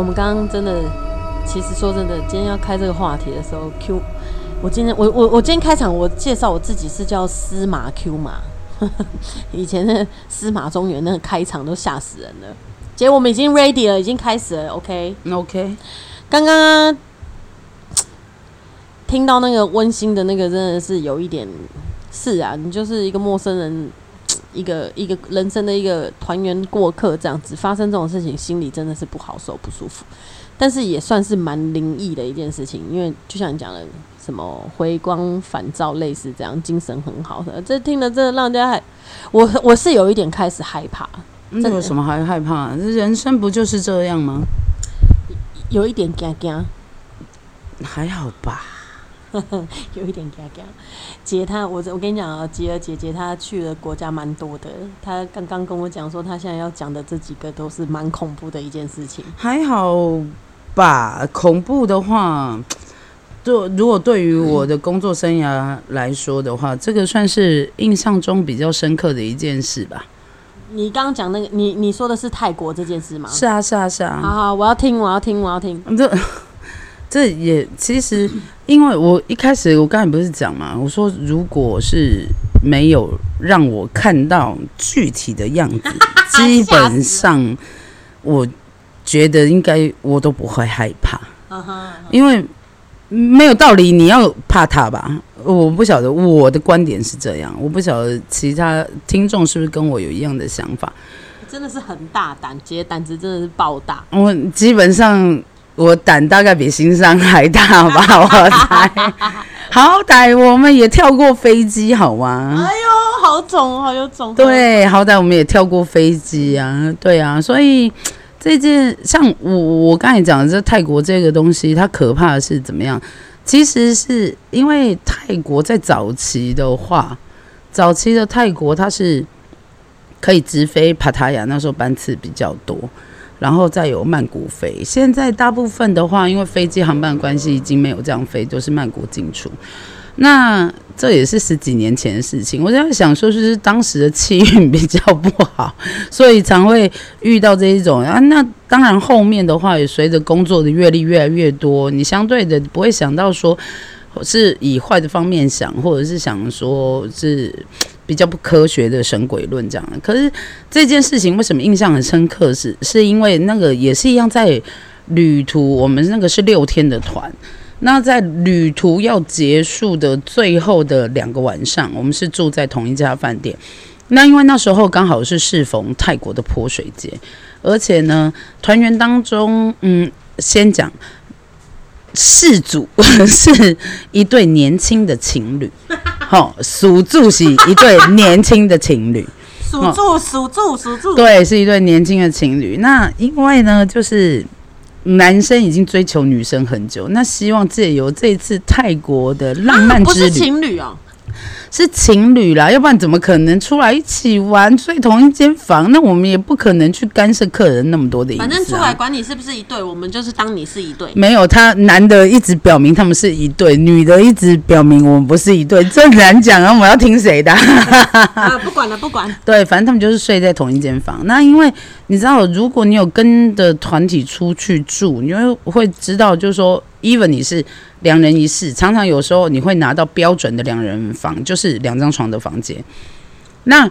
我们刚刚真的，其实说真的，今天要开这个话题的时候，Q，我今天我我我今天开场，我介绍我自己是叫司马 Q 马，以前的司马中原那个开场都吓死人了。姐，我们已经 ready 了，已经开始了，OK。OK，刚刚 听到那个温馨的那个，真的是有一点是啊，你就是一个陌生人，一个一个人生的一个团圆过客这样子，发生这种事情，心里真的是不好受、不舒服。但是也算是蛮灵异的一件事情，因为就像你讲的，什么回光返照，类似这样，精神很好的，这听了真的让人家还，我我是有一点开始害怕，那有什么还害怕？这人生不就是这样吗？有一点惊惊。还好吧。有一点嘎嘎。杰他，我我跟你讲啊，杰儿姐姐她去的国家蛮多的。她刚刚跟我讲说，她现在要讲的这几个都是蛮恐怖的一件事情。还好吧，恐怖的话，就如果对于我的工作生涯来说的话，这个算是印象中比较深刻的一件事吧。你刚刚讲那个，你你说的是泰国这件事吗？是啊，是啊，是啊。好好，我要听，我要听，我要听。这这也其实，因为我一开始我刚才不是讲嘛，我说如果是没有让我看到具体的样子，基本上我觉得应该我都不会害怕，因为没有道理你要怕他吧。我不晓得我的观点是这样，我不晓得其他听众是不是跟我有一样的想法。真的是很大胆，姐胆子真的是爆大。我基本上我胆大概比心伤还大吧，我猜。好歹我们也跳过飞机，好吗？哎呦，好肿，好有肿。对，好歹我们也跳过飞机啊，对啊，所以这件像我我刚才讲的这泰国这个东西，它可怕的是怎么样？其实是因为泰国在早期的话，早期的泰国它是可以直飞帕塔亚，那时候班次比较多，然后再有曼谷飞。现在大部分的话，因为飞机航班关系，已经没有这样飞，都是曼谷进出。那这也是十几年前的事情。我在想说，就是当时的气运比较不好，所以常会遇到这一种啊。那当然，后面的话也随着工作的阅历越来越多，你相对的不会想到说是以坏的方面想，或者是想说是比较不科学的神鬼论这样。可是这件事情为什么印象很深刻是？是因为那个也是一样在旅途，我们那个是六天的团。那在旅途要结束的最后的两个晚上，我们是住在同一家饭店。那因为那时候刚好是适逢泰国的泼水节，而且呢，团员当中，嗯，先讲事主是一对年轻的情侣，好、属住是一对年轻的情侣。属住，属住，属住。对，是一对年轻的情侣。那因为呢，就是男生已经追求女生很久，那希望借由这次泰国的浪漫不是之旅，情侣哦，是情侣啦，要不然怎么可能出来一起玩，睡同一间房？那我们也不可能去干涉客人那么多的隐私、啊。反正出来管你是不是一对，我们就是当你是一对。没有，他男的一直表明他们是一对，女的一直表明我们不是一对，这很难讲啊！我要听谁的？啊，不管了，不管。对，反正他们就是睡在同一间房。那因为你知道，如果你有跟的团体出去住，你会会知道，就是说，even 你是两人一室，常常有时候你会拿到标准的两人房，就是两张床的房间。那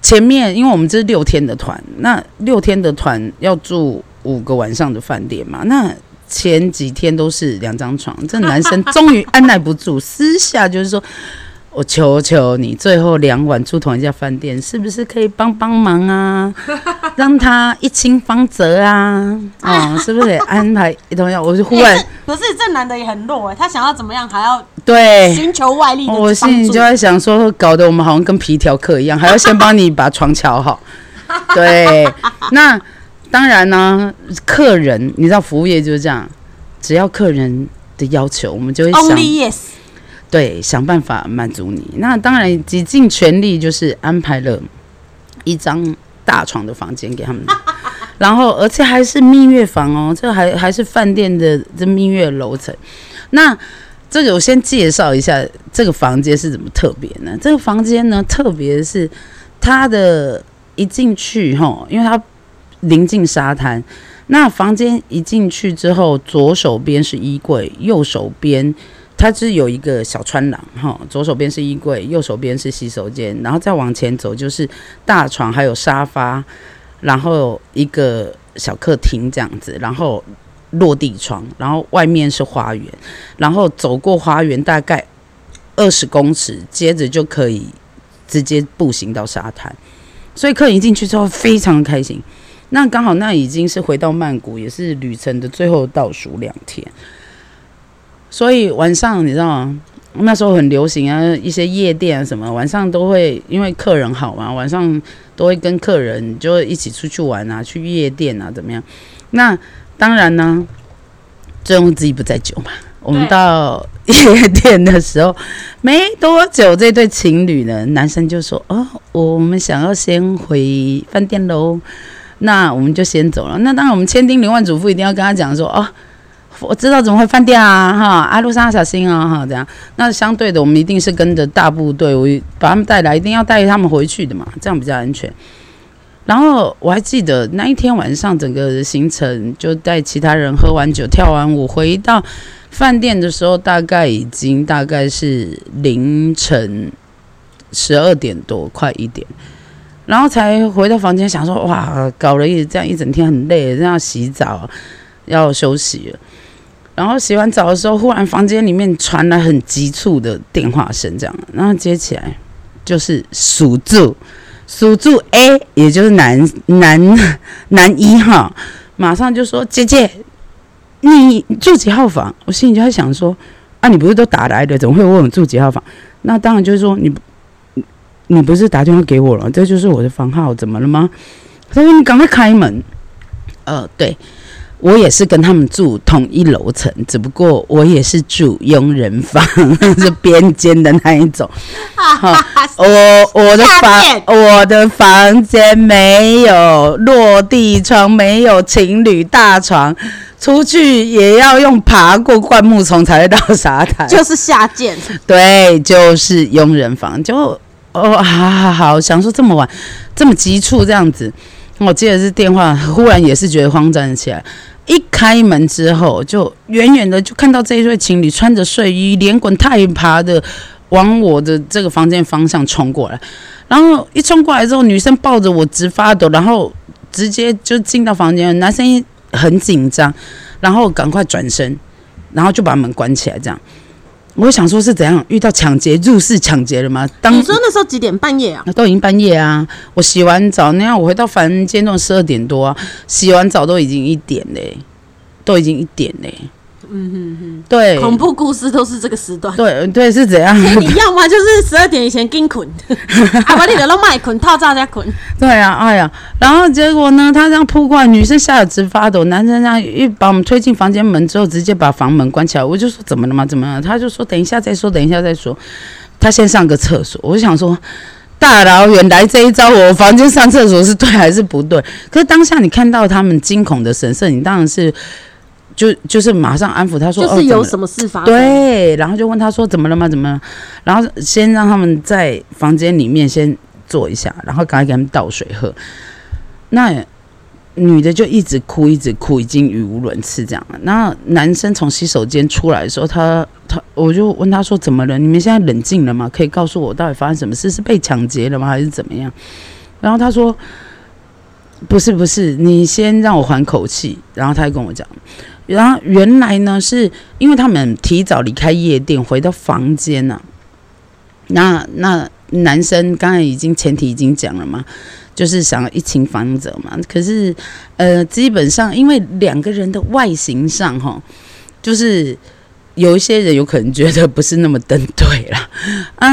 前面，因为我们这是六天的团，那六天的团要住五个晚上的饭店嘛，那。前几天都是两张床，这男生终于按耐不住，私下就是说：“我求求你，最后两晚住同一家饭店，是不是可以帮帮忙啊？让他一清方泽啊！哦，是不是得安排一同样？我就忽然、欸不是这男的也很弱哎，他想要怎么样还要对。寻求外力的我心里就在想说，搞得我们好像跟皮条客一样，还要先帮你把床瞧好。对，那当然呢，客人你知道服务业就是这样，只要客人的要求，我们就会想 Only yes，对，想办法满足你。那当然，极尽全力就是安排了一张大床的房间给他们，然后而且还是蜜月房哦，这还还是饭店的这蜜月楼层。那这个我先介绍一下这个房间是怎么特别呢？这个房间呢，特别是它的一进去哈，因为它临近沙滩。那房间一进去之后，左手边是衣柜，右手边它是有一个小穿廊哈，左手边是衣柜，右手边是洗手间，然后再往前走就是大床，还有沙发，然后一个小客厅这样子，然后落地窗，然后外面是花园，然后走过花园大概二十公尺，接着就可以直接步行到沙滩，所以客人一进去之后非常开心。那刚好那已经是回到曼谷，也是旅程的最后倒数两天，所以晚上你知道吗？那时候很流行啊，一些夜店啊什么，晚上都会因为客人好嘛，晚上都会跟客人就会一起出去玩啊，去夜店啊，怎么样？那当然呢，醉翁之意不在酒嘛。我们到夜店的时候，没多久，这对情侣呢，男生就说：“哦，我们想要先回饭店喽。”那我们就先走了。那当然，我们千叮咛万嘱咐，一定要跟他讲说：“哦，我知道怎么会饭店啊，哈，啊，路上小心啊，哈，这样。”那相对的，我们一定是跟着大部队，我把他们带来，一定要带他们回去的嘛，这样比较安全。然后我还记得那一天晚上，整个行程就带其他人喝完酒、跳完舞，回到饭店的时候，大概已经大概是凌晨十二点多，快一点。然后才回到房间，想说哇，搞了一这样一整天很累，这样洗澡要休息。然后洗完澡的时候，忽然房间里面传来很急促的电话声，这样，然后接起来就是数住。数住 A，也就是男男 男一哈，马上就说：“姐姐，你住几号房？”我心里就在想说：“啊，你不是都打来的，怎么会问我住几号房？”那当然就是说你，你不是打电话给我了，这就是我的房号，怎么了吗？他说：“你赶快开门。”呃，对。我也是跟他们住同一楼层，只不过我也是住佣人房，是边间的那一种。我我的房我的房间没有落地窗，没有情侣大床，出去也要用爬过灌木丛才会到沙滩，就是下贱。对，就是佣人房。就哦，好好好，想说这么晚这么急促这样子，我接的是电话，忽然也是觉得慌张起来。一开门之后，就远远的就看到这一对情侣穿着睡衣，连滚带爬的往我的这个房间方向冲过来。然后一冲过来之后，女生抱着我直发抖，然后直接就进到房间。男生很紧张，然后赶快转身，然后就把门关起来，这样。我想说，是怎样遇到抢劫入室抢劫了吗？当你说那时候几点？半夜啊？都已经半夜啊！我洗完澡，那样我回到房间都十二点多啊，洗完澡都已经一点嘞，都已经一点嘞。嗯哼哼，对，恐怖故事都是这个时段。对对，是怎样？你要么就是十二点以前跟捆，啊，把你的都卖捆套炸家捆。对啊，哎呀，然后结果呢，他这样扑过来，女生吓得直发抖，男生这样一把我们推进房间门之后，直接把房门关起来。我就说怎么了嘛？怎么了？他就说等一下再说，等一下再说。他先上个厕所，我就想说，大老远来这一招，我房间上厕所是对还是不对？可是当下你看到他们惊恐的神色，你当然是。就就是马上安抚他说，就是有什么事发生，对，然后就问他说怎么了吗？怎么？了？然后先让他们在房间里面先坐一下，然后赶快给他们倒水喝。那女的就一直哭，一直哭，已经语无伦次这样了。然后男生从洗手间出来的时候，他他我就问他说怎么了？你们现在冷静了吗？可以告诉我到底发生什么？事？是被抢劫了吗？还是怎么样？然后他说不是不是，你先让我缓口气。然后他就跟我讲。然后原来呢，是因为他们提早离开夜店，回到房间呢。那那男生刚才已经前提已经讲了嘛，就是想要一情房者嘛。可是呃，基本上因为两个人的外形上哈，就是有一些人有可能觉得不是那么登对了啊。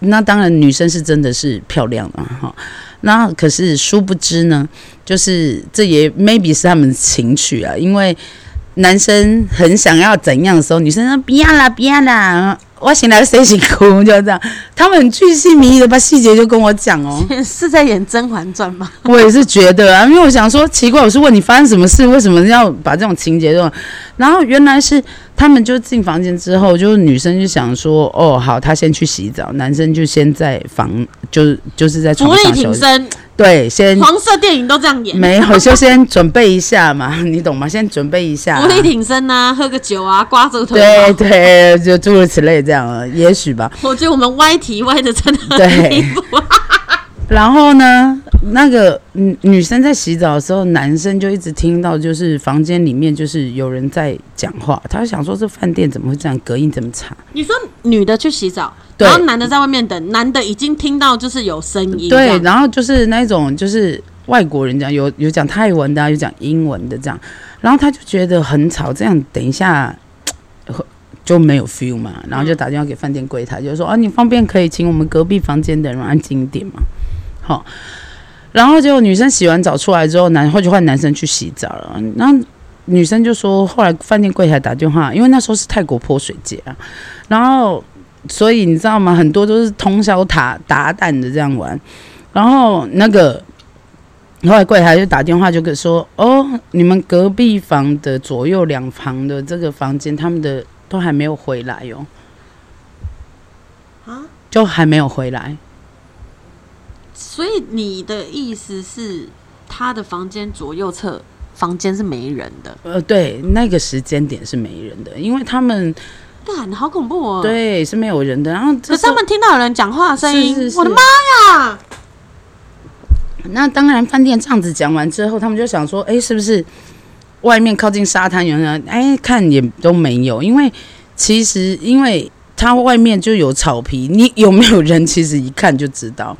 那当然女生是真的是漂亮的哈。那可是殊不知呢，就是这也 maybe 是他们情趣啊，因为。男生很想要怎样的时候，女生说不要啦，不要啦，我醒来谁醒哭就这样。他们很巨细靡遗的把细节就跟我讲哦，是在演《甄嬛传》吗？我也是觉得啊，因为我想说奇怪，我是问你发生什么事，为什么要把这种情节都……然后原来是他们就进房间之后，就是女生就想说哦好，她先去洗澡，男生就先在房，就是就是在床上休息。对，先黄色电影都这样演，没有就先准备一下嘛，你懂吗？先准备一下、伏地挺身呐，喝个酒啊，刮着腿。对，对，就诸如此类这样了，也许吧。我觉得我们歪题歪的真的很对离谱。然后呢，那个女女生在洗澡的时候，男生就一直听到，就是房间里面就是有人在讲话，他就想说这饭店怎么会这样，隔音这么差？你说女的去洗澡，然后男的在外面等，男的已经听到就是有声音，对，然后就是那种就是外国人讲，有有讲泰文的、啊，有讲英文的这样，然后他就觉得很吵，这样等一下会就没有 feel 嘛，然后就打电话给饭店柜台，就说啊，你方便可以请我们隔壁房间的人安静一点嘛，好。然后结果女生洗完澡出来之后，男后就换男生去洗澡了。然后女生就说，后来饭店柜台打电话，因为那时候是泰国泼水节啊，然后所以你知道吗？很多都是通宵打打蛋的这样玩。然后那个后来柜台就打电话就跟说，哦，你们隔壁房的左右两房的这个房间，他们的都还没有回来哟、啊。就还没有回来。所以你的意思是，他的房间左右侧房间是没人的？呃，对，那个时间点是没人的，因为他们干，好恐怖哦！，对是没有人的。然后可是他们听到有人讲话的声音，是是是我的妈呀！那当然，饭店这样子讲完之后，他们就想说，哎、是不是外面靠近沙滩有人？哎、看也都没有，因为其实因为它外面就有草皮，你有没有人，其实一看就知道。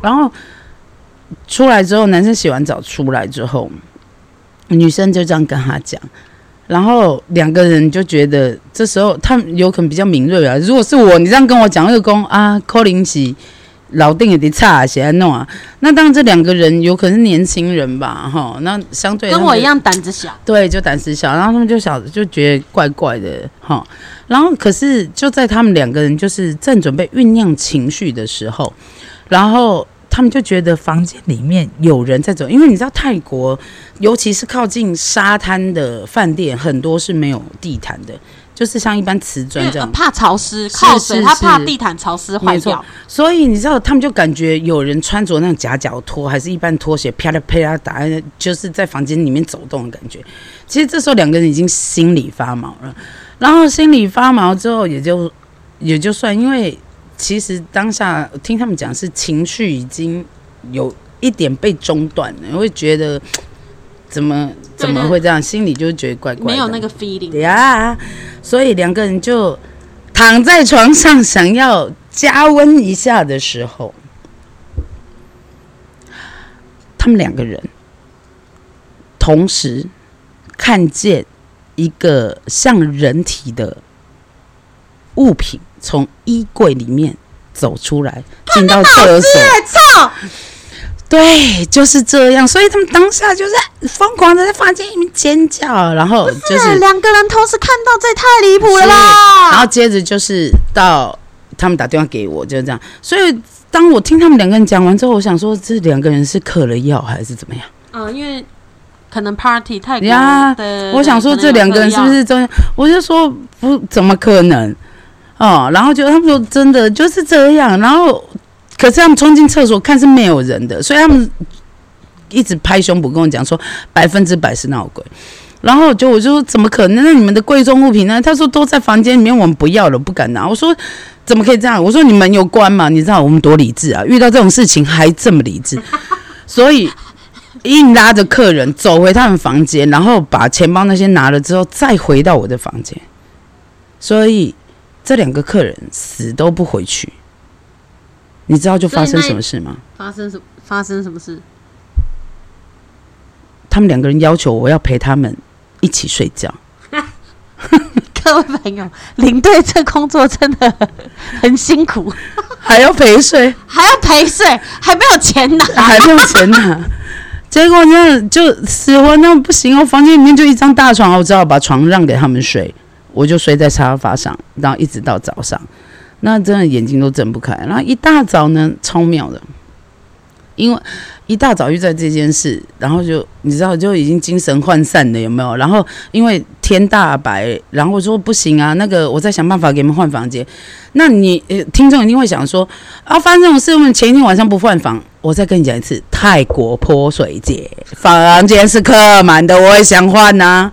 然后出来之后，男生洗完澡出来之后，女生就这样跟他讲。然后两个人就觉得，这时候他有可能比较敏锐啊。如果是我，你这样跟我讲，二公啊，柯林喜老定也得差写来弄啊。那当然，这两个人有可能是年轻人吧，哈。那相对跟我一样胆子小，对，就胆子小，然后他们就小就觉得怪怪的哈。然后可是就在他们两个人就是正准备酝酿情绪的时候，然后他们就觉得房间里面有人在走，因为你知道泰国，尤其是靠近沙滩的饭店，很多是没有地毯的，就是像一般瓷砖这样。怕潮湿，靠水，是他怕地毯潮湿坏掉。所以你知道，他们就感觉有人穿着那种夹脚拖，还是一般拖鞋，啪啦啪啦打，就是在房间里面走动的感觉。其实这时候两个人已经心里发毛了，然后心里发毛之后，也就也就算，因为其实当下听他们讲是情绪已经有一点被中断了，会觉得怎么怎么会这样，心里就觉得怪怪的，没有那个 feeling，对呀，所以两个人就躺在床上想要加温一下的时候，他们两个人同时看见一个像人体的物品从衣柜里面走出来，进到厕所。操！对，就是这样，所以他们当下就是疯狂的在房间里面尖叫，然后就是两个人同时看到，这也太离谱了是啦！然后接着就是到他们打电话给我，就是这样。所以当我听他们两个人讲完之后，我想说这两个人是嗑了药还是怎么样？嗯，因为可能 party 泰国呀的，我想说这两个人是不是真？我就说不怎么可能哦。然后就他们说真的就是这样。然后可是他们冲进厕所看是没有人的，所以他们一直拍胸脯跟我讲说百分之百是闹鬼。然后就我就说怎么可能？那你们的贵重物品呢？他说都在房间里面，我们不要了，不敢拿。我说怎么可以这样？我说你们有关吗？你知道我们多理智啊！遇到这种事情还这么理智，所以硬拉着客人走回他们房间，然后把钱包那些拿了之后，再回到我的房间。所以这两个客人死都不回去。你知道就发生什么事吗？发生什发生什么事？他们两个人要求我要陪他们一起睡觉。各位朋友，领队这工作真的很辛苦，还要陪睡，还要陪睡，还没有钱拿。还没有钱拿。结果呢，就死活那不行哦，房间里面就一张大床，我只好把床让给他们睡，我就睡在沙发上，然后一直到早上，那真的眼睛都睁不开。然后一大早呢，超妙的，因为一大早遇在这件事，然后就你知道就已经精神涣散了，有没有？然后因为天大白，然后说不行啊，那个我再想办法给你们换房间。那你呃，听众一定会想说啊，发生这种事，我们前一天晚上不换房，我再跟你讲一次，泰国泼水节房间是客满的，我也想换呐、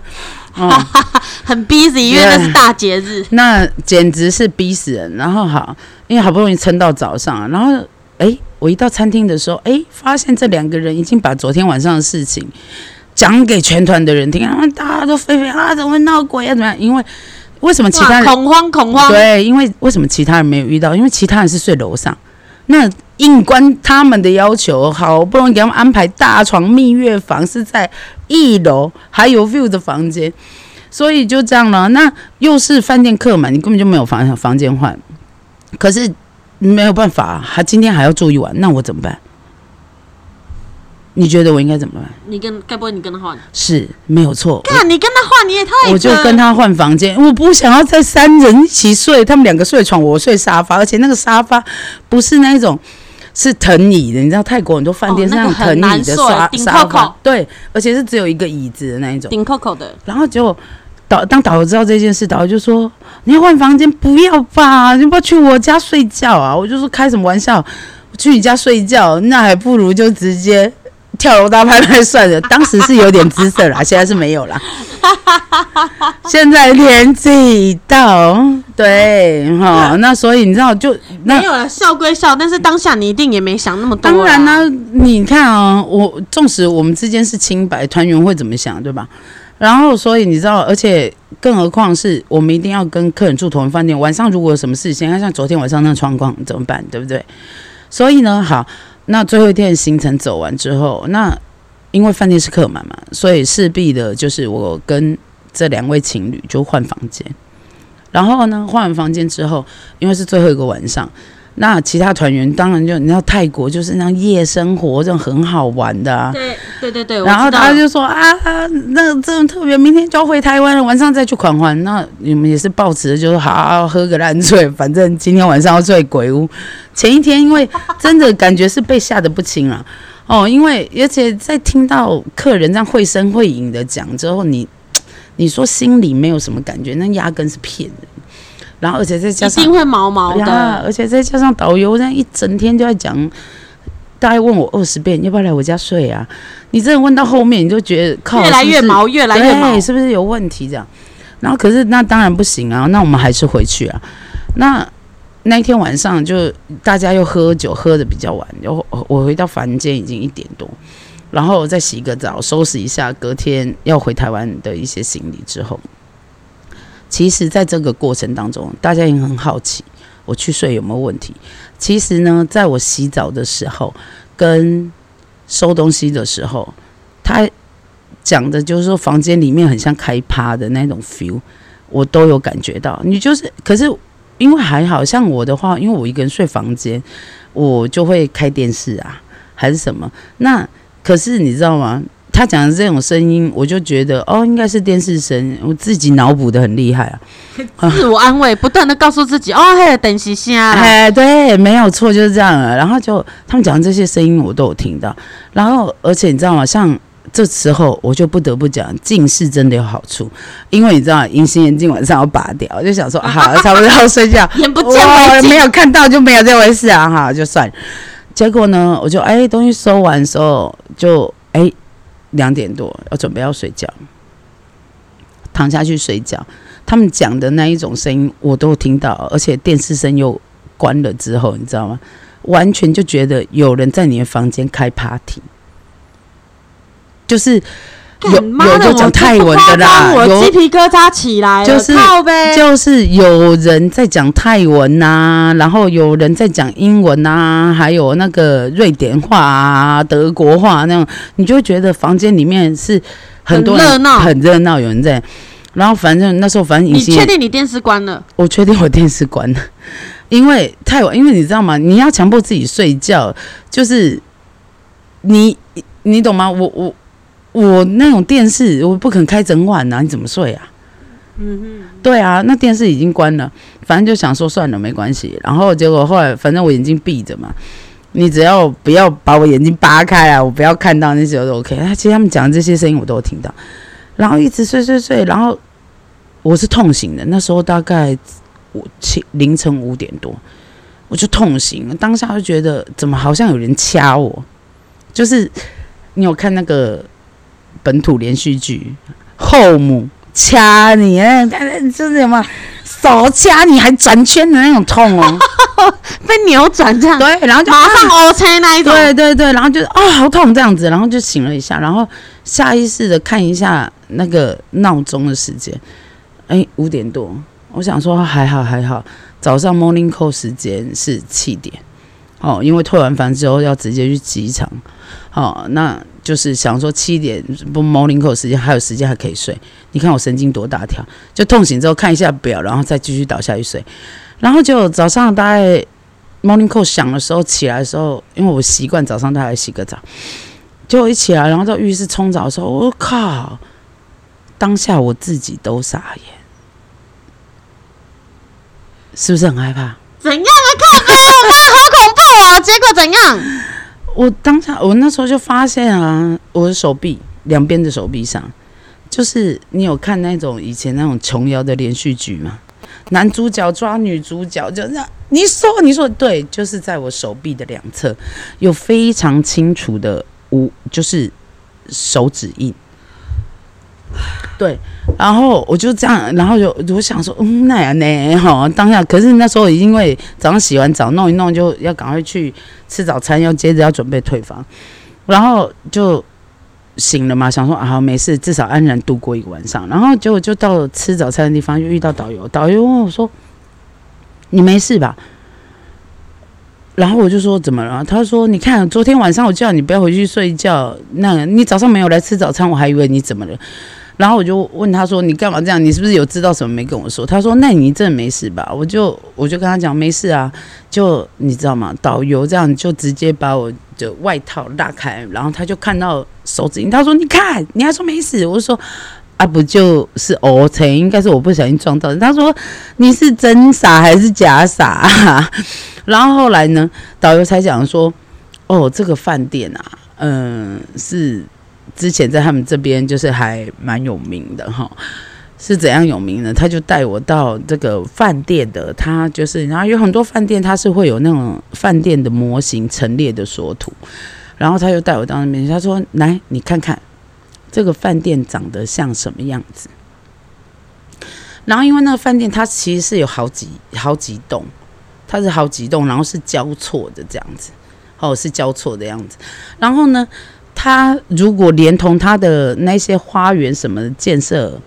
哦，很 busy，因为那是大节日。那简直是逼死人。然后好，因为好不容易撑到早上，然后诶，我一到餐厅的时候，诶，发现这两个人已经把昨天晚上的事情讲给全团的人听，然后大家都飞飞啊，怎么会闹鬼啊，怎么样？因为为什么其他人恐慌恐慌，对，因为为什么其他人没有遇到？因为其他人是睡楼上，那硬关他们的要求，好不容易给他们安排大床蜜月房是在一楼，还有 view 的房间，所以就这样了。那又是饭店客满，你根本就没有房房间换，可是没有办法，他今天还要住一晚，那我怎么办？你觉得我应该怎么办？你跟该不会你跟他换？是没有错，看你跟他换，你也太我就跟他换房间，我不想要在三人一起睡，他们两个睡床，我睡沙发，而且那个沙发不是那一种。是藤椅的，你知道泰国很多饭店是那种哦那个藤椅的很难睡沙、顶沙发对，而且是只有一个椅子的那一种。顶 Coco 的，然后结果导当导游知道这件事，导游就说：“你要换房间，不要吧，你要不要去我家睡觉啊？”我就说：“开什么玩笑？我去你家睡觉，那还不如就直接跳楼大拍卖算了。”当时是有点姿色啦，现在是没有啦。现在年纪到，对哈，那所以你知道就没有了，笑归笑，但是当下你一定也没想那么多。当然啦、，你看啊，我纵使我们之间是清白，团员会怎么想，对吧？然后，所以你知道，而且更何况是我们一定要跟客人住同一饭店，晚上如果有什么事情，像昨天晚上那个状况怎么办，对不对？所以呢，好，那最后一天的行程走完之后，那因为饭店是客满嘛，所以势必的就是我跟这两位情侣就换房间。然后呢，换完房间之后，因为是最后一个晚上，那其他团员当然就你知道泰国就是那样夜生活，这种很好玩的啊。对对对对，然后他就说啊，那这种特别，明天就要回台湾了，晚上再去狂欢。那你们也是抱持着就是好好喝个烂醉，反正今天晚上要醉鬼屋。前一天因为真的感觉是被吓得不轻啊，哦，因为而且在听到客人这样绘声绘影的讲之后，你你说心里没有什么感觉，那压根是骗人。然后而且再加上一定会毛毛呀，的。而且再加上导游这样一整天就在讲，大概问我二十遍要不要来我家睡啊？你真的问到后面，你就觉得靠，越来越毛，越来越毛对，。是不是有问题这样？然后可是那当然不行啊，那我们还是回去啊。那那一天晚上就大家又喝酒，喝的比较晚，然后我回到房间已经一点多，然后再洗个澡，收拾一下隔天要回台湾的一些行李之后，其实在这个过程当中，大家也很好奇我去睡有没有问题。其实呢，在我洗澡的时候跟收东西的时候，他讲的就是说房间里面很像开趴的那种 feel，我都有感觉到。你就是，可是因为还好像我的话，因为我一个人睡房间，我就会开电视啊，还是什么。那可是你知道吗？他讲的这种声音，我就觉得哦，应该是电视声，我自己脑补的很厉害啊。自我安慰，不断的告诉自己，哦，嘿，等一下啦，哎，对，没有错，就是这样啊。然后就他们讲的这些声音，我都有听到。然后，而且你知道吗？像这时候，我就不得不讲，近视真的有好处，因为你知道，隐形眼镜晚上要拔掉，我就想说，好，差不多要睡觉，眼不见为净没有看到就没有这回事啊，哈，就算了。结果呢，我就哎东西收完的时候，就哎两点多要准备要睡觉，躺下去睡觉。他们讲的那一种声音我都听到，而且电视声又关了之后，你知道吗？完全就觉得有人在你的房间开 party，就是有有就讲泰文的啦，我有鸡皮疙瘩起来了，就是就是有人在讲泰文呐、然后有人在讲英文呐、还有那个瑞典话啊、德国话那种，你就会觉得房间里面是很多人很热闹很热闹，有人在。然后反正那时候反正隐你，确定你电视关了？我确定我电视关了，因为太晚，因为你知道吗？你要强迫自己睡觉，就是你你懂吗？我我我那种电视我不肯开整晚呐、你怎么睡啊？嗯对啊，那电视已经关了，反正就想说算了，没关系。然后结果后来，反正我眼睛闭着嘛，你只要不要把我眼睛扒开啊，我不要看到那些都 OK。他其实他们讲的这些声音我都有听到，然后一直睡睡睡，然后我是痛醒的，那时候大概我七凌晨五点多，我就痛醒了，当下就觉得怎么好像有人掐我，就是你有看那个本土连续剧《后母》掐你，哎，就是什么手掐你还转圈的那种痛哦，被扭转这样，对，然后就马上 O 车那一种，对对对，然后就啊、好痛这样子，然后就醒了一下，然后下意识的看一下那个闹钟的时间，哎，五点多，我想说还好还好，早上 morning call 时间是七点，哦，因为退完房之后要直接去机场，哦，那就是想说七点不 morning call 时间还有时间还可以睡，你看我神经多大条，就痛醒之后看一下表，然后再继续倒下去睡，然后就早上大概 morning call 响的时候起来的时候，因为我习惯早上大概洗个澡，结果一起来，然后到浴室冲澡的时候，我靠，当下我自己都傻眼，是不是很害怕？怎样啊？靠背，我妈好恐怖哦！结果怎样？我当下我那时候就发现啊，我的手臂两边的手臂上，就是你有看那种以前那种琼瑶的连续剧吗？男主角抓女主角，就这样。你说，你说对，就是在我手臂的两侧有非常清楚的无，就是手指印。对，然后我就这样，然后就我想说，嗯，那样呢？哈，当下可是那时候因为早上洗完澡弄一弄，就要赶快去吃早餐，要接着要准备退房，然后就醒了嘛，想说啊，没事，至少安然度过一个晚上。然后结果就到了吃早餐的地方，就遇到导游，导游问我说：“你没事吧？”然后我就说怎么了？他说：“你看，昨天晚上我叫你不要回去睡觉，那你早上没有来吃早餐，我还以为你怎么了。”然后我就问他说：“你干嘛这样？你是不是有知道什么没跟我说？”他说：“那你真的没事吧？”我就我就跟他讲没事啊，就你知道吗？导游这样就直接把我的外套拉开，然后他就看到手指印，他说：“你看，你还说没事？”我就说：“啊，不就是哦，成应该是我不小心撞到的。”他说：“你是真傻还是假傻、啊？”然后后来呢，导游才讲说：“哦，这个饭店啊，嗯，是。”之前在他们这边就是还蛮有名的哈，是怎样有名呢？他就带我到这个饭店的，他就是然后有很多饭店，它是会有那种饭店的模型陈列的所图，然后他就带我到那边，他说：“来，你看看这个饭店长得像什么样子。”然后因为那个饭店它其实是有好几好几栋，它是好几栋，然后是交错的这样子，哦，是交错的样子，然后呢？他如果连同他的那些花园什么的建设，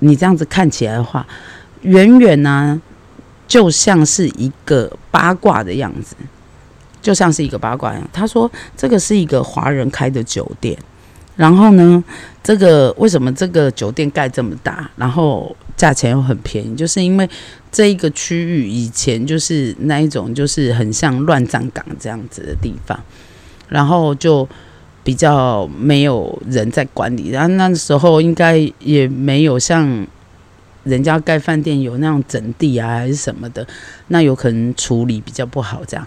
你这样子看起来的话，远远呢，就像是一个八卦的样子，就像是一个八卦一样。他说这个是一个华人开的酒店，然后呢，这个为什么这个酒店盖这么大，然后价钱又很便宜，就是因为这一个区域以前就是那一种就是很像乱葬岗这样子的地方，然后就。比较没有人在管理，然后那时候应该也没有像人家盖饭店有那种整地啊，还是什么的，那有可能处理比较不好这样。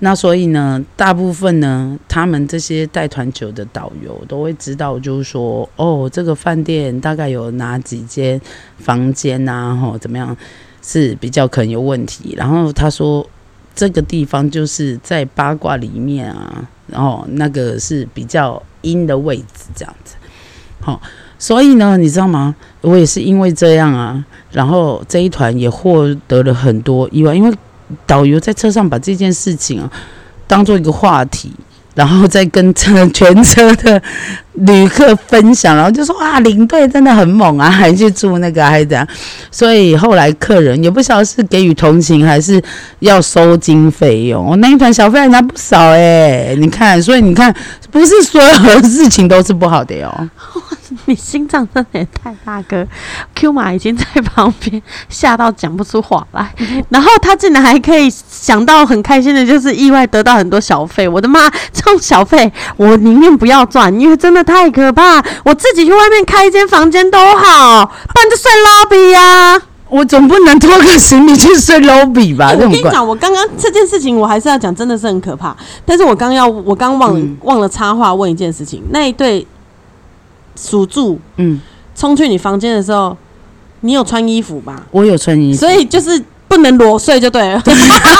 那所以呢，大部分呢，他们这些带团酒的导游都会知道，就是说，哦，这个饭店大概有哪几间房间啊，吼，怎么样是比较可能有问题。然后他说，这个地方就是在八卦里面啊。然后那个是比较阴的位置，这样子，好，所以呢，你知道吗？我也是因为这样啊，然后这一团也获得了很多意外，因为导游在车上把这件事情啊当做一个话题。然后再跟车全车的旅客分享，然后就说哇，领队真的很猛啊，还去住那个还是怎样？所以后来客人也不晓得是给予同情，还是要收经费用。我那一团小费还拿不少哎，你看，所以你看，不是所有的事情都是不好的哟。你心脏真的也太大个，Q 马已经在旁边吓到讲不出话来，然后他竟然还可以想到很开心的，就是意外得到很多小费。我的妈，这种小费我宁愿不要赚，因为真的太可怕。我自己去外面开一间房间都好，不然就睡 lobby 呀。我总不能拖个行李去睡 lobby 吧？我跟你讲，我刚刚这件事情我还是要讲，真的是很可怕。但是我刚要，我刚忘了忘了插话问一件事情，那一对。属住，嗯，冲去你房间的时候，你有穿衣服吧？我有穿衣服，所以就是不不能裸睡就对了，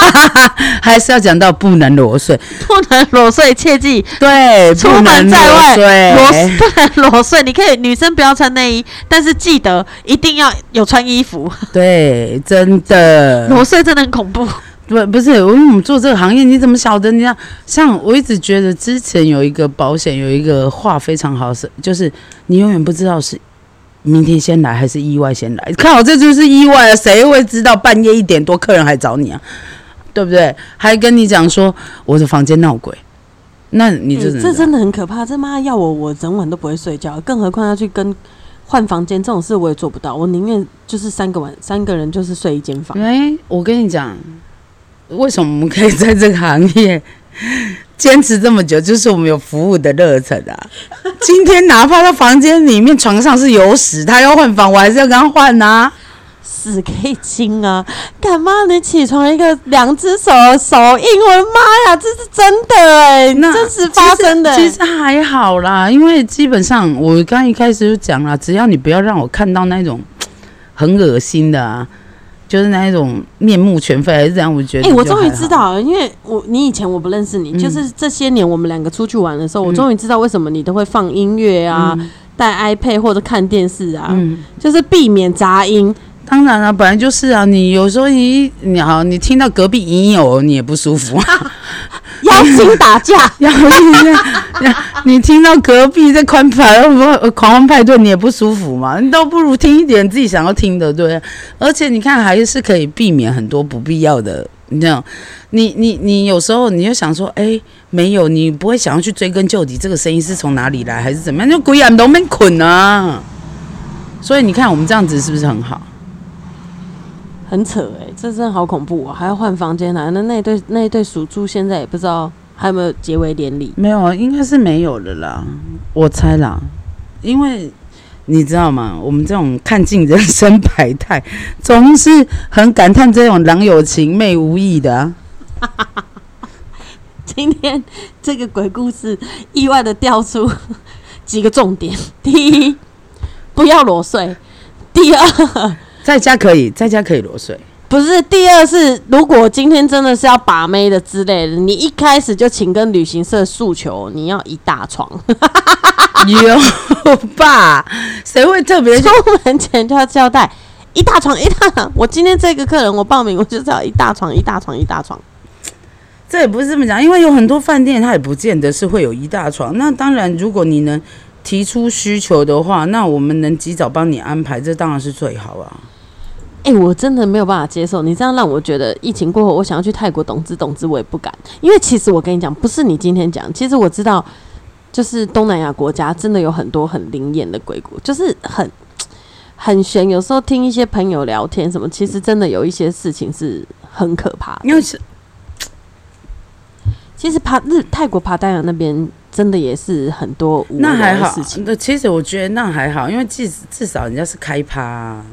还是要讲到不能裸睡，不能裸睡，切记对，出门在外裸裸睡，不能裸睡。你可以女生不要穿内衣，但是记得一定要有穿衣服。对，真的。裸睡真的很恐怖。不不是，因为我们做这个行业，你怎么晓得？你像像我一直觉得之前有一个保险有一个话非常好，是就是你永远不知道是明天先来还是意外先来。看好这就是意外啊，谁会知道半夜一点多客人还找你啊？对不对？还跟你讲说我的房间闹鬼，那你这、欸这真的很可怕。这妈要我，我整晚都不会睡觉，更何况要去跟换房间这种事，我也做不到。我宁愿就是三个晚三个人就是睡一间房。哎、我跟你讲，为什么我们可以在这个行业 坚持这么久？就是我们有服务的热忱啊！今天哪怕他房间里面床上是有屎，他要换房，我还是要跟他换啊！屎可以清啊，干嘛你起床一个两只手手印？我的妈呀，这是真的哎、那真实发生的、其实其实还好啦，因为基本上我刚一开始就讲了，只要你不要让我看到那种很恶心的啊，就是那一种面目全非还是这样，我觉得哎、就我终于知道了，因为我你以前我不认识你，嗯就是这些年我们两个出去玩的时候，我嗯终于知道为什么你都会放音乐啊，带 iPad 或者看电视啊，嗯。就是避免杂音。当然了、本来就是啊。你有时候你你好，你听到隔壁音有，你也不舒服。妖精打架，然后你你听到隔壁在宽派呃狂欢派对，你也不舒服嘛？你倒不如听一点自己想要听的，对。而且你看，还是可以避免很多不必要的。你这样，你你你有时候你就想说，哎、没有，你不会想要去追根究底，这个声音是从哪里来，还是怎么样？就鬼眼都没捆啊。所以你看，我们这样子是不是很好？很扯哎、这真的好恐怖啊！还要换房间啊？那那一对那一对属猪现在也不知道还有没有结为连理。没有啊，应该是没有了啦，我猜啦，因为你知道吗？我们这种看尽人生百态，总是很感叹这种郎有情妹无意的、啊。今天这个鬼故事意外的掉出 几个重点：第一，不要裸睡；第二，在家可以，在家可以裸睡。不是第二是，如果今天真的是要把妹的之类的，你一开始就请跟旅行社诉求你要一大床，有吧？谁会特别出门前就要交代一大床一大床。我今天这个客人我报名，我就是要一大床一大床一大床。这也不是这么讲，因为有很多饭店它也不见得是会有一大床。那当然，如果你能提出需求的话，那我们能及早帮你安排，这当然是最好啊。哎、我真的没有办法接受你这样让我觉得疫情过后，我想要去泰国懂之懂之，我也不敢。因为其实我跟你讲，不是你今天讲，其实我知道，就是东南亚国家真的有很多很灵验的鬼谷，就是很很悬。有时候听一些朋友聊天什么，其实真的有一些事情是很可怕的。因为是其实爬日泰国爬丹阳那边真的也是很多无聊那还好的事，情。那其实我觉得那还好，因为至至少人家是开趴、啊，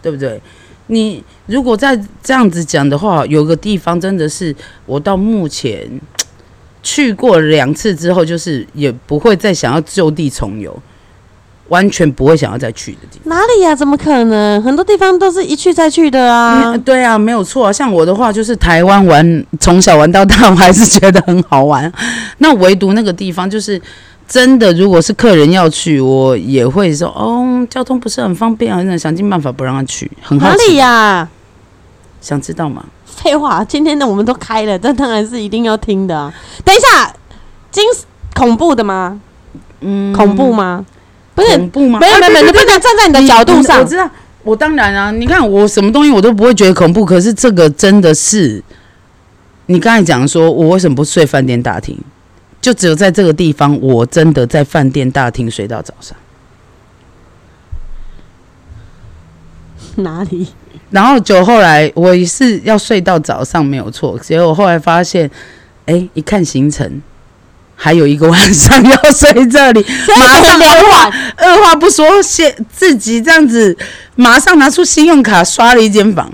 对不对？你如果再这样子讲的话，有个地方真的是我到目前去过两次之后，就是也不会再想要就地重游，完全不会想要再去的地方。哪里呀、怎么可能？很多地方都是一去再去的啊。嗯对啊，没有错啊。像我的话，就是台湾玩，从小玩到大，我还是觉得很好玩。那唯独那个地方，就是真的，如果是客人要去，我也会说，哦，交通不是很方便啊，那想尽办法不让他去。很好哪，里呀、想知道吗？废话，今天的我们都开了，这当然是一定要听的、啊。等一下，惊恐怖的吗？嗯，恐怖吗？不是，恐怖吗？没有没有没有，你不能站在你的角度上我。知道，我当然啊，你看我什么东西我都不会觉得恐怖，可是这个真的是，你刚才讲说我为什么不睡饭店大厅，就只有在这个地方，我真的在饭店大厅睡到早上，哪里？然后就后来我也是要睡到早上没有错，结果后来发现，哎，一看行程。还有一个晚上要睡这里，马上两晚，二话不说，先自己这样子，马上拿出信用卡刷了一间房。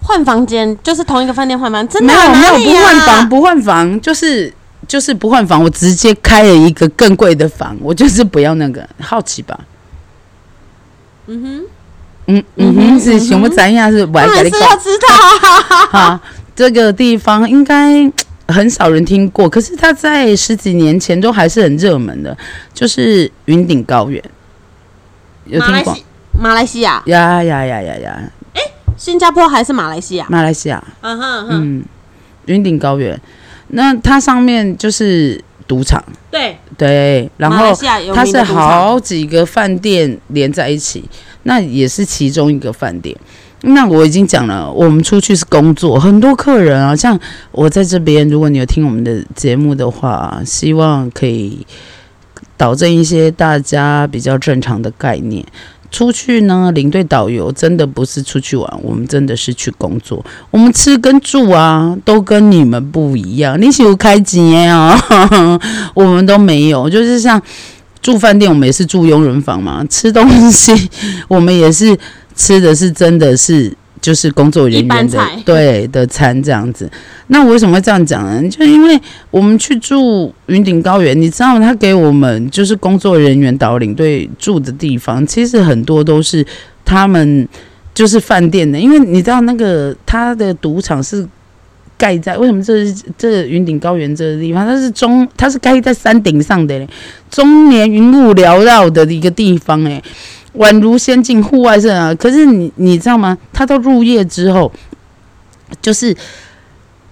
换房间就是同一个饭店换房，真的没有啊没有不换房，不换房，就是就是不换房，我直接开了一个更贵的房，我就是不要那个，好奇吧？嗯哼，嗯嗯哼，是想不咱样是我当来跟你讲然是要知道啊。啊，这个地方应该很少人听过，可是它在十几年前都还是很热门的，就是云顶高原，有听过？马来西亚、呀呀呀呀呀，新加坡还是马来西亚？马来西亚，嗯哼哼，嗯，云顶高原，那它上面就是赌场，对，对，然马来后西亚有它是赌场好几个饭店连在一起，那也是其中一个饭店。那我已经讲了，我们出去是工作，很多客人啊，像我在这边，如果你有听我们的节目的话，希望可以导正一些大家比较正常的概念。出去呢，领队导游真的不是出去玩，我们真的是去工作。我们吃跟住啊，都跟你们不一样。你喜欢开节啊，我们都没有。就是像住饭店，我们也是住佣人房嘛。吃东西，我们也是吃的是真的是就是工作人员的对的餐这样子。那我为什么会这样讲呢？就因为我们去住云顶高原，你知道他给我们就是工作人员导领队住的地方，其实很多都是他们就是饭店的，因为你知道那个他的赌场是。盖在为什么这是这云顶高原这个地方？它是中，它是盖在山顶上的嘞，终年云雾缭绕的一个地方哎，宛如仙境户外是啊。可是你你知道吗？他到入夜之后，就是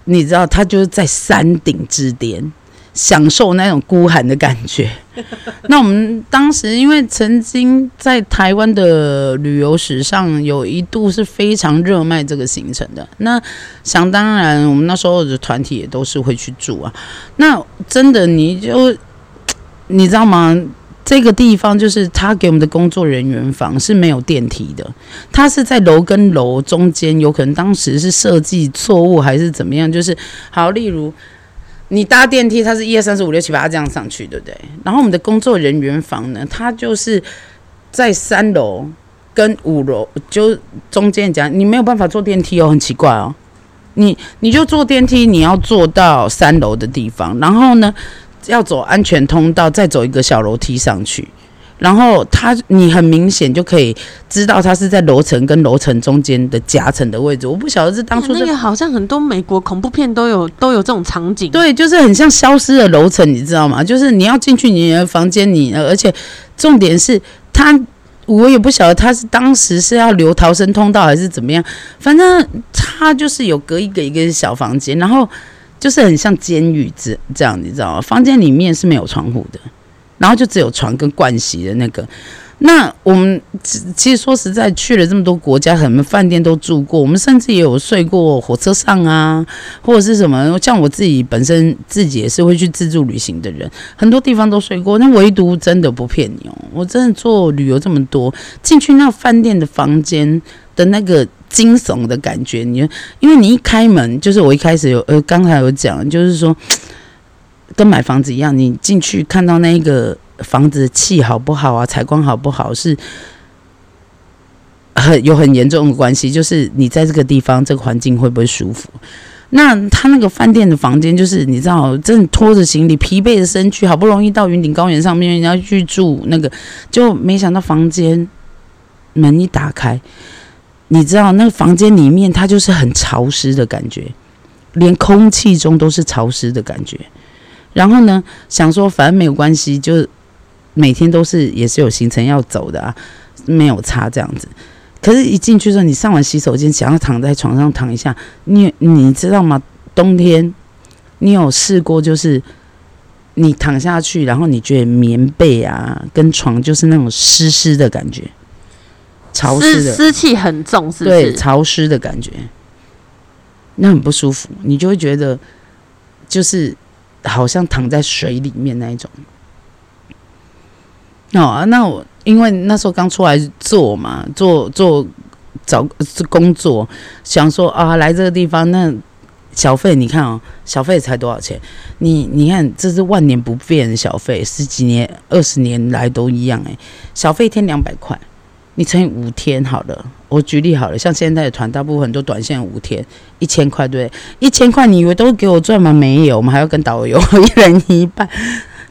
你知道，他就是在山顶之巅，享受那种孤寒的感觉。那我们当时因为曾经在台湾的旅游史上有一度是非常热卖这个行程的，那想当然，我们那时候的团体也都是会去住啊。那真的你就你知道吗？这个地方就是他给我们的工作人员房是没有电梯的，他是在楼跟楼中间，有可能当时是设计错误还是怎么样，就是好，例如。你搭电梯，它是一二三四五六七八这样上去，对不对？然后我们的工作人员房呢，它就是在三楼跟五楼就中间讲，你没有办法坐电梯哦，很奇怪哦。你你就坐电梯，你要坐到三楼的地方，然后呢要走安全通道，再走一个小楼梯上去。然后它，你很明显就可以知道它是在楼层跟楼层中间的夹层的位置。我不晓得是当初这那个好像很多美国恐怖片都有都有这种场景。对，就是很像消失的楼层，你知道吗？就是你要进去你的房间，你而且重点是他，我也不晓得他是当时是要留逃生通道还是怎么样，反正他就是有隔一个一个小房间，然后就是很像监狱这这样，你知道吗？房间里面是没有窗户的，然后就只有床跟盥洗的那个。那我们其实说实在，去了这么多国家，很多饭店都住过，我们甚至也有睡过火车上啊，或者是什么。像我自己本身自己也是会去自助旅行的人，很多地方都睡过。那唯独真的不骗你哦，我真的做旅游这么多，进去那饭店的房间的那个惊悚的感觉，你因为你一开门，就是我一开始有呃刚才有讲，就是说 跟买房子一样，你进去看到那一个。房子的气好不好啊？采光好不好是很有很严重的关系。就是你在这个地方，这个环境会不会舒服？那他那个饭店的房间，就是你知道，真的拖着行李、疲惫的身躯，好不容易到云顶高原上面，你要去住那个，就没想到房间门一打开，你知道那个房间里面，它就是很潮湿的感觉，连空气中都是潮湿的感觉。然后呢，想说反正没有关系，就。每天都是也是有行程要走的啊，没有差这样子。可是，一进去之后，你上完洗手间，想要躺在床上躺一下，你你知道吗？冬天你有试过，就是你躺下去，然后你觉得棉被啊跟床就是那种湿湿的感觉，潮湿的湿气很重，是不对，是？潮湿的感觉，那很不舒服，你就会觉得就是好像躺在水里面那一种。哦啊，那我因为那时候刚出来做嘛，做做找工作，想说啊，来这个地方那小费你看哦，小费才多少钱？你你看这是万年不变的小费，十几年、二十年来都一样诶，小费一天两百块，你乘以五天好了。我举例好了，像现在的团，大部分都短线五天一千块，对不对？一千块你以为都给我赚吗？没有，我们还要跟导游一人一半。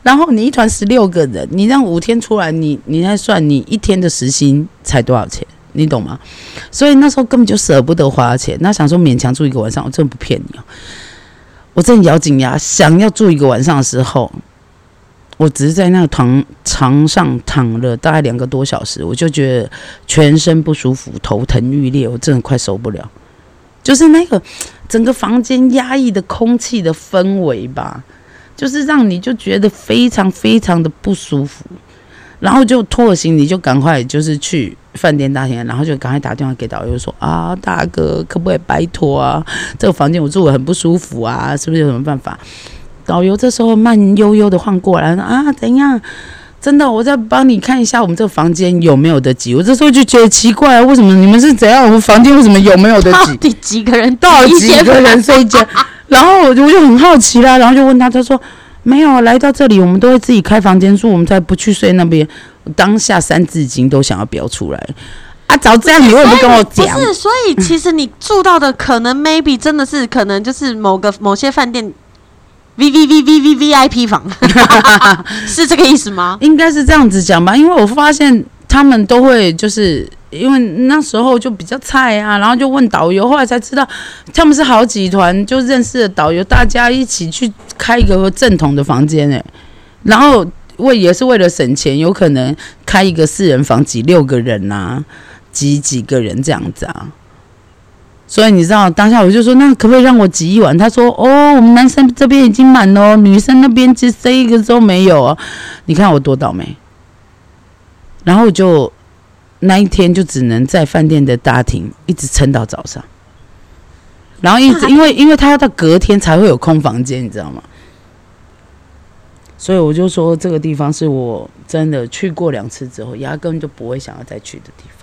然后你一团十六个人，你让五天出来，你你再算，你一天的时薪才多少钱？你懂吗？所以那时候根本就舍不得花钱，那想说勉强住一个晚上，我真的不骗你哦，我真的咬紧牙想要住一个晚上的时候，我只是在那个床床上躺了大概两个多小时，我就觉得全身不舒服，头疼欲裂，我真的快受不了。就是那个整个房间压抑的空气的氛围吧，就是让你就觉得非常非常的不舒服，然后就拖了行李就赶快就是去饭店大厅，然后就赶快打电话给导游说啊，大哥可不可以拜托啊，这个房间我住的很不舒服啊，是不是有什么办法？导游这时候慢悠悠的晃过来啊，怎样？真的，我再帮你看一下我们这个房间有没有得挤。我这时候就觉得奇怪，为什么你们是怎样？我们房间为什么有没有的到挤？第几个人？到底几个人睡觉？然后我就我就很好奇啦，然后就问他，他说没有，来到这里我们都会自己开房间住，我们才不去睡那边。我当下三字经都想要飙出来啊！早这样你为什么跟我讲？不是，所以其实你住到的可能 maybe 真的是可能就是某个某些饭店 V V V V V V I P 房，是这个意思吗？应该是这样子讲吧，因为我发现他们都会就是因为那时候就比较菜啊，然后就问导游，后来才知道他们是好几团就认识的导游，大家一起去开一个正统的房间诶、然后为也是为了省钱，有可能开一个四人房挤六个人啊，挤几个人这样子啊。所以你知道，当下我就说，那可不可以让我挤一碗？他说，哦，我们男生这边已经满了哦，女生那边只剩一个都没有哦。你看我多倒霉。然后就那一天就只能在饭店的大厅一直撑到早上，然后一直因为因为他要到隔天才会有空房间，你知道吗？所以我就说这个地方是我真的去过两次之后，压根就不会想要再去的地方。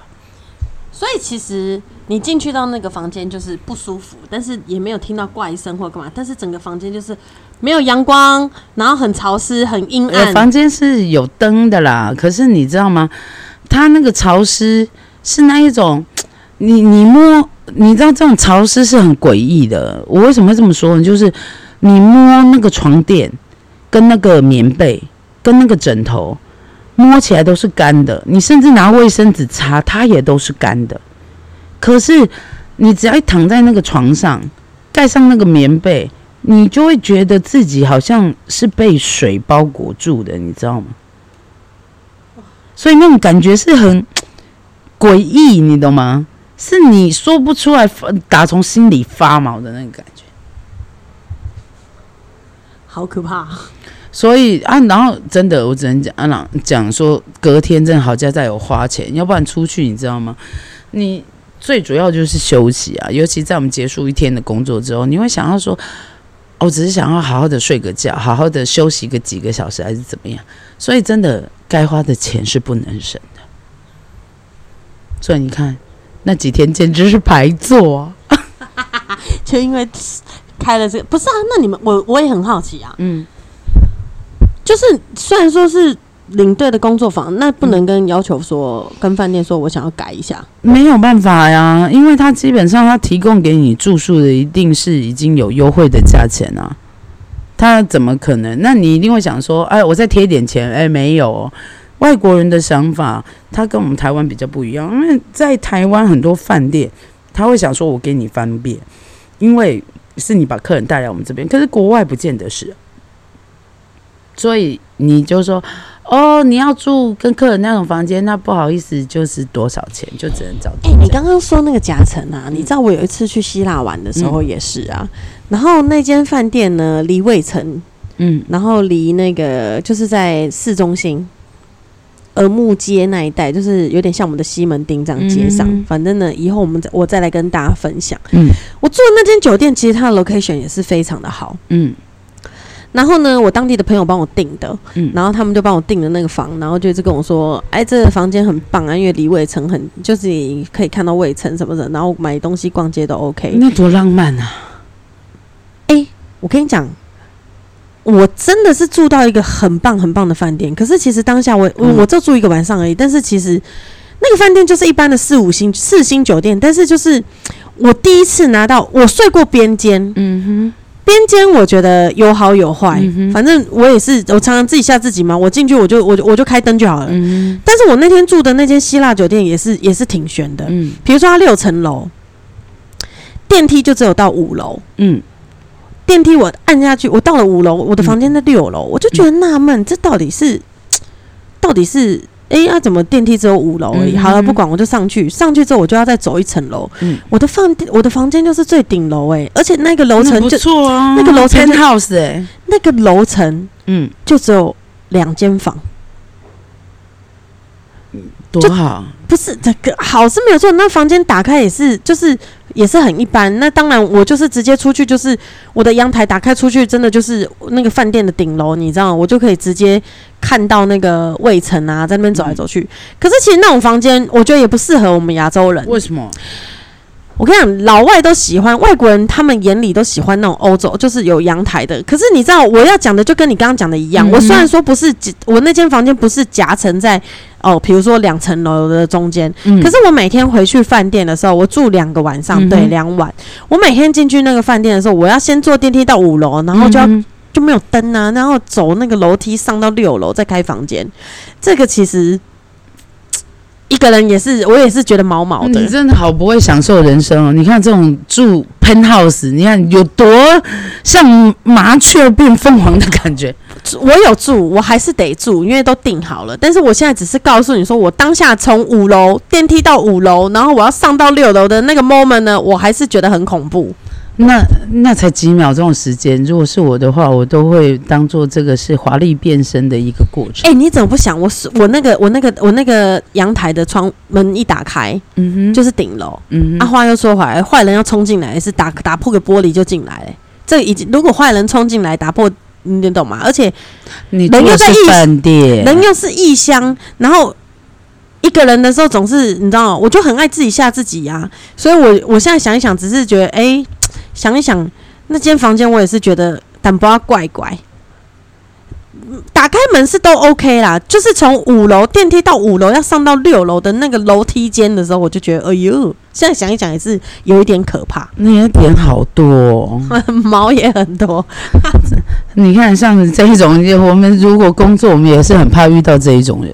所以其实你进去到那个房间就是不舒服，但是也没有听到怪声或干嘛，但是整个房间就是没有阳光，然后很潮湿、很阴呃，暗。房间是有灯的啦，可是你知道吗？它那个潮湿是那一种，你你摸，你知道这种潮湿是很诡异的。我为什么会这么说呢？就是你摸那个床垫、跟那个棉被、跟那个枕头，摸起来都是干的。你甚至拿卫生纸擦，它也都是干的。可是你只要一躺在那个床上，盖上那个棉被，你就会觉得自己好像是被水包裹住的，你知道吗？所以那种感觉是很诡异，你懂吗？是你说不出来，打从心里发毛的那个感觉。好可怕！所以啊，然后真的，我只能讲啊，讲说隔天真的好家在有花钱，要不然出去你知道吗？你最主要就是休息啊，尤其在我们结束一天的工作之后，你会想要说，我只是想要好好的睡个觉，好好的休息个几个小时，还是怎么样？所以真的该花的钱是不能省的。所以你看那几天简直是白做啊！就因为开了这个，不是啊？那你们我我也很好奇啊，嗯，就是虽然说是领队的工作坊，那不能跟要求说跟饭店说我想要改一下，没有办法呀，因为他基本上他提供给你住宿的一定是已经有优惠的价钱啊，他怎么可能？那你一定会想说，哎，我再贴一点钱，哎，没有、外国人的想法，他跟我们台湾比较不一样，因为在台湾很多饭店，他会想说我给你方便，因为是你把客人带来我们这边，可是国外不见得是，所以你就说。哦，你要住跟客人那种房间，那不好意思，就是多少钱就只能找哎、你刚刚说那个夹层啊，你知道我有一次去希腊玩的时候也是啊，然后那间饭店呢离卫城，嗯然后离那个就是在市中心。耳木街那一带，就是有点像我们的西门町这样街上。嗯反正呢，以后我们再我再来跟大家分享。嗯我住的那间酒店，其实它的 location 也是非常的好。嗯然后呢，我当地的朋友帮我订的，嗯然后他们就帮我订了那个房，然后就一直跟我说，哎，这个房间很棒啊，因为离卫城很，就是你可以看到卫城什么的，然后买东西逛街都 OK。那多浪漫啊！哎我跟你讲，我真的是住到一个很棒很棒的饭店，可是其实当下我我嗯我就住一个晚上而已，但是其实那个饭店就是一般的四五星四星酒店，但是就是我第一次拿到我睡过边间，嗯边边间我觉得有好有坏，嗯反正我也是，我常常自己吓自己嘛。我进去我就我就我就开灯就好了。嗯但是我那天住的那间希腊酒店也是也是挺悬的，嗯比如说它六层楼，电梯就只有到五楼，嗯，电梯我按下去，我到了五楼，我的房间在六楼，我就觉得纳闷，这到底是 到底是。哎，那、怎么电梯只有五楼而已？嗯好了，不管，我就上去。上去之后，我就要再走一层楼。嗯我的房我的房间就是最顶楼哎，而且那个楼层不就错啊，那个楼层 penthouse 哎，那个楼层嗯，就只有两间房，多好，不是这个好是没有错。那房间打开也是，就是也是很一般。那当然，我就是直接出去，就是我的阳台打开出去，真的就是那个饭店的顶楼，你知道吗，我就可以直接看到那个卫城啊，在那边走来走去。可是其实那种房间，我觉得也不适合我们亚洲人。为什么？我跟你讲，老外都喜欢，外国人他们眼里都喜欢那种欧洲，就是有阳台的。可是你知道，我要讲的就跟你刚刚讲的一样。嗯我虽然说不是，我那间房间不是夹层在哦，比如说两层楼的中间，嗯可是我每天回去饭店的时候，我住两个晚上，对，两晚。我每天进去那个饭店的时候，我要先坐电梯到五楼，然后就要、嗯就没有灯啊，然后走那个楼梯上到六楼再开房间。这个其实一个人也是，我也是觉得毛毛的你。真的好不会享受人生哦！你看这种住 penthouse，你看有多像麻雀变凤凰的感觉。我有住，我还是得住，因为都订好了。但是我现在只是告诉你说，我当下从五楼电梯到五楼，然后我要上到六楼的那个 moment 呢，我还是觉得很恐怖。那那才几秒钟的时间，如果是我的话，我都会当做这个是华丽变身的一个过程。哎、你怎么不想？我是我那个我那个我那个阳台的窗门一打开嗯哼，就是顶楼。啊，嗯哼，话又说回来，坏人要冲进来是打打破个玻璃就进来了。这已经如果坏人冲进来打破，你懂吗？而且你人又在异饭店，人又是异乡，然后一个人的时候总是你知道，我就很爱自己吓自己呀、所以我我现在想一想，只是觉得哎、想一想那间房间，我也是觉得但不要怪怪。嗯打开门是都 OK 啦，就是从五楼电梯到五楼要上到六楼的那个楼梯间的时候，我就觉得哎呦，现在想一想也是有一点可怕，那些点好多、哦。毛也很多。你看，像这一种，我们如果工作，我们也是很怕遇到这一种人。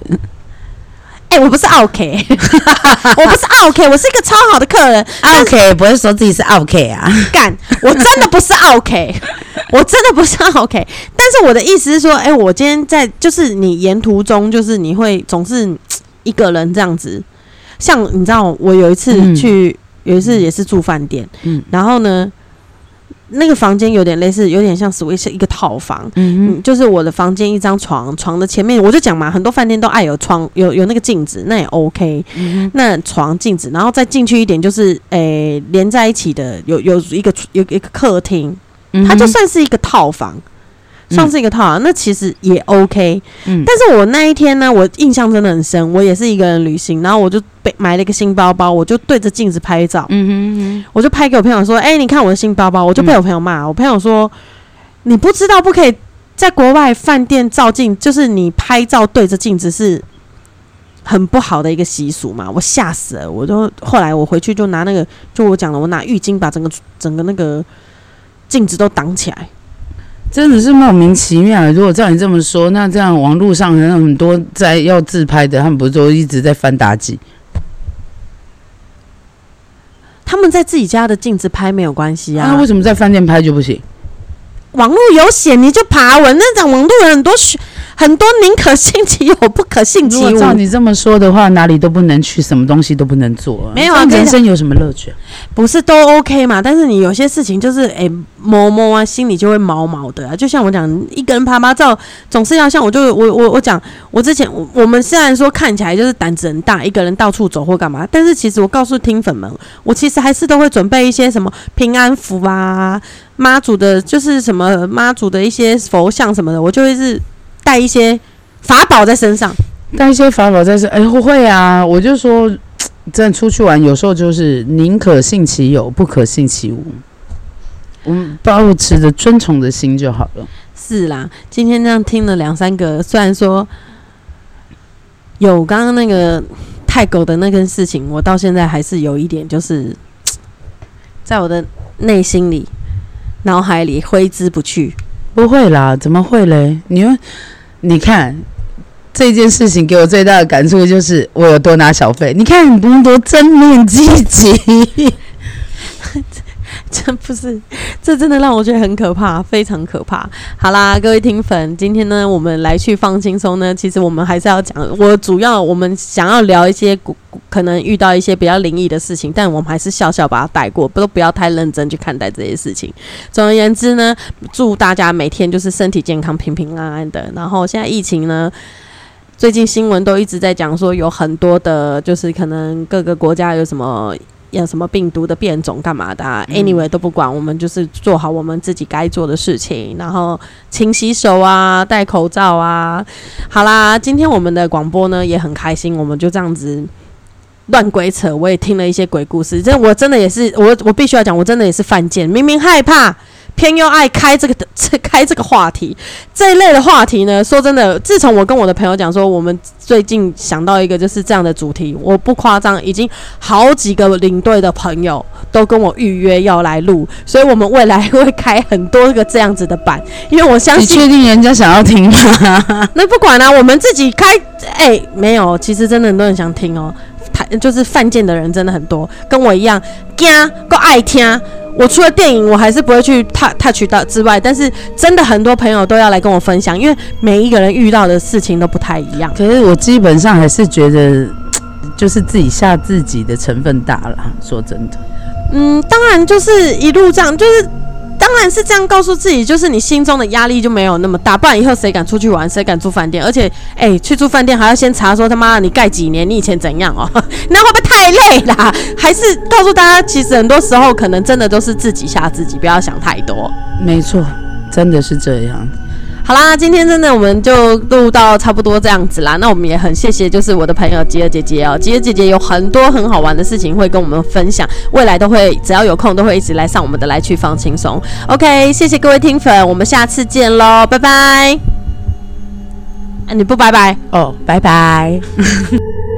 哎、我不是 OK，我不是 OK，我是一个超好的客人，OK，不会说自己是 OK 啊。干，我真的不是 OK，我真的不是 OK。但是我的意思是说，哎、我今天在就是你沿途中，就是你会总是一个人这样子。像你知道，我有一次嗯去，有一次也是住饭店，嗯然后呢，那个房间有点类似，有点像 Switch 一个套房。嗯嗯，就是我的房间一张床，床的前面我就讲嘛，很多饭店都爱有窗，有有那个镜子，那也 OK。嗯那床镜子，然后再进去一点，就是诶、连在一起的，有有一个有一个客厅，哼。它就算是一个套房，嗯。算是一个套房，那其实也 OK。嗯。但是我那一天呢，我印象真的很深，我也是一个人旅行，然后我就被买了一个新包包，我就对着镜子拍照，嗯我就拍给我朋友说：“哎、你看我的新包包。”我就被我朋友骂，我朋友说：“你不知道不可以在国外饭店照镜，就是你拍照对着镜子是很不好的一个习俗嘛？”我吓死了，我就后来我回去就拿那个，就我讲了，我拿浴巾把整个整个那个镜子都挡起来。真的是莫名其妙。如果照你这么说，那这样网络上有很多在要自拍的，他们不是都一直在翻妲己？他们在自己家的镜子拍没有关系啊那为，什么在饭店拍就不行？网络有写你就爬文，那种网络有很多许很多宁可信其有，不可信其无。如果照你这么说的话，哪里都不能去，什么东西都不能做、没有啊人生有什么乐趣、啊？不是都 OK 嘛？但是你有些事情就是诶摸摸啊，心里就会毛毛的啊。就像我讲，一个人爬爬照，总是要像我就我我我讲，我之前我我们虽然说看起来就是胆子很大，一个人到处走或干嘛，但是其实我告诉听粉们，我其实还是都会准备一些什么平安符啊、妈祖的，就是什么妈祖的一些佛像什么的，我就会是带一些法宝在身上。带一些法宝在身，哎、我会啊，我就说，真的出去玩，有时候就是宁可信其有，不可信其无。我们保持着尊崇的心就好了。是啦，今天这样听了两三个，虽然说有刚刚那个泰狗的那件事情，我到现在还是有一点，就是在我的内心里脑海里挥之不去。不会啦，怎么会嘞？你们你看这件事情给我最大的感触就是我有多拿小费。你看你不用多正面积极。这不是，这真的让我觉得很可怕，非常可怕。好啦，各位听粉，今天呢，我们来去放轻松呢。其实我们还是要讲，我主要我们想要聊一些可能遇到一些比较灵异的事情，但我们还是笑笑把它带过，不都不要太认真去看待这些事情。总而言之呢，祝大家每天就是身体健康、平平安安的。然后现在疫情呢，最近新闻都一直在讲说有很多的，就是可能各个国家有什么。有什么病毒的变种干嘛的？Anyway 都不管，我们就是做好我们自己该做的事情，然后勤洗手啊，戴口罩啊。好啦，今天我们的广播呢也很开心，我们就这样子乱鬼扯，我也听了一些鬼故事。这我真的也是，我我必须要讲，我真的也是犯贱，明明害怕。偏又爱开这个的，开这个话题，这一类的话题呢？说真的，自从我跟我的朋友讲说，我们最近想到一个就是这样的主题，我不夸张，已经好几个领队的朋友都跟我预约要来录，所以我们未来会开很多个这样子的版，因为我相信，你确定人家想要听吗？那不管啦，我们自己开，哎，没有，其实真的很多人想听哦，他就是犯贱的人真的很多，跟我一样，惊够爱听。我除了电影，我还是不会去 touch touch 到之外，但是真的很多朋友都要来跟我分享，因为每一个人遇到的事情都不太一样。可是我基本上还是觉得，就是自己吓自己的成分大了。说真的，嗯，当然就是一路这样，就是。当然是这样告诉自己，就是你心中的压力就没有那么大，不然以后谁敢出去玩，谁敢住饭店？而且，哎，去住饭店还要先查说他妈你盖几年，你以前怎样哦？那会不会太累啦？还是告诉大家，其实很多时候可能真的都是自己吓自己，不要想太多。没错，真的是这样。好啦，今天真的我们就录到差不多这样子啦。那我们也很谢谢，就是我的朋友吉尔姐姐哦，吉尔姐姐有很多很好玩的事情会跟我们分享，未来都会只要有空都会一直来上我们的来去放轻松。OK，谢谢各位听粉，我们下次见喽，拜拜。你不拜拜哦，拜拜。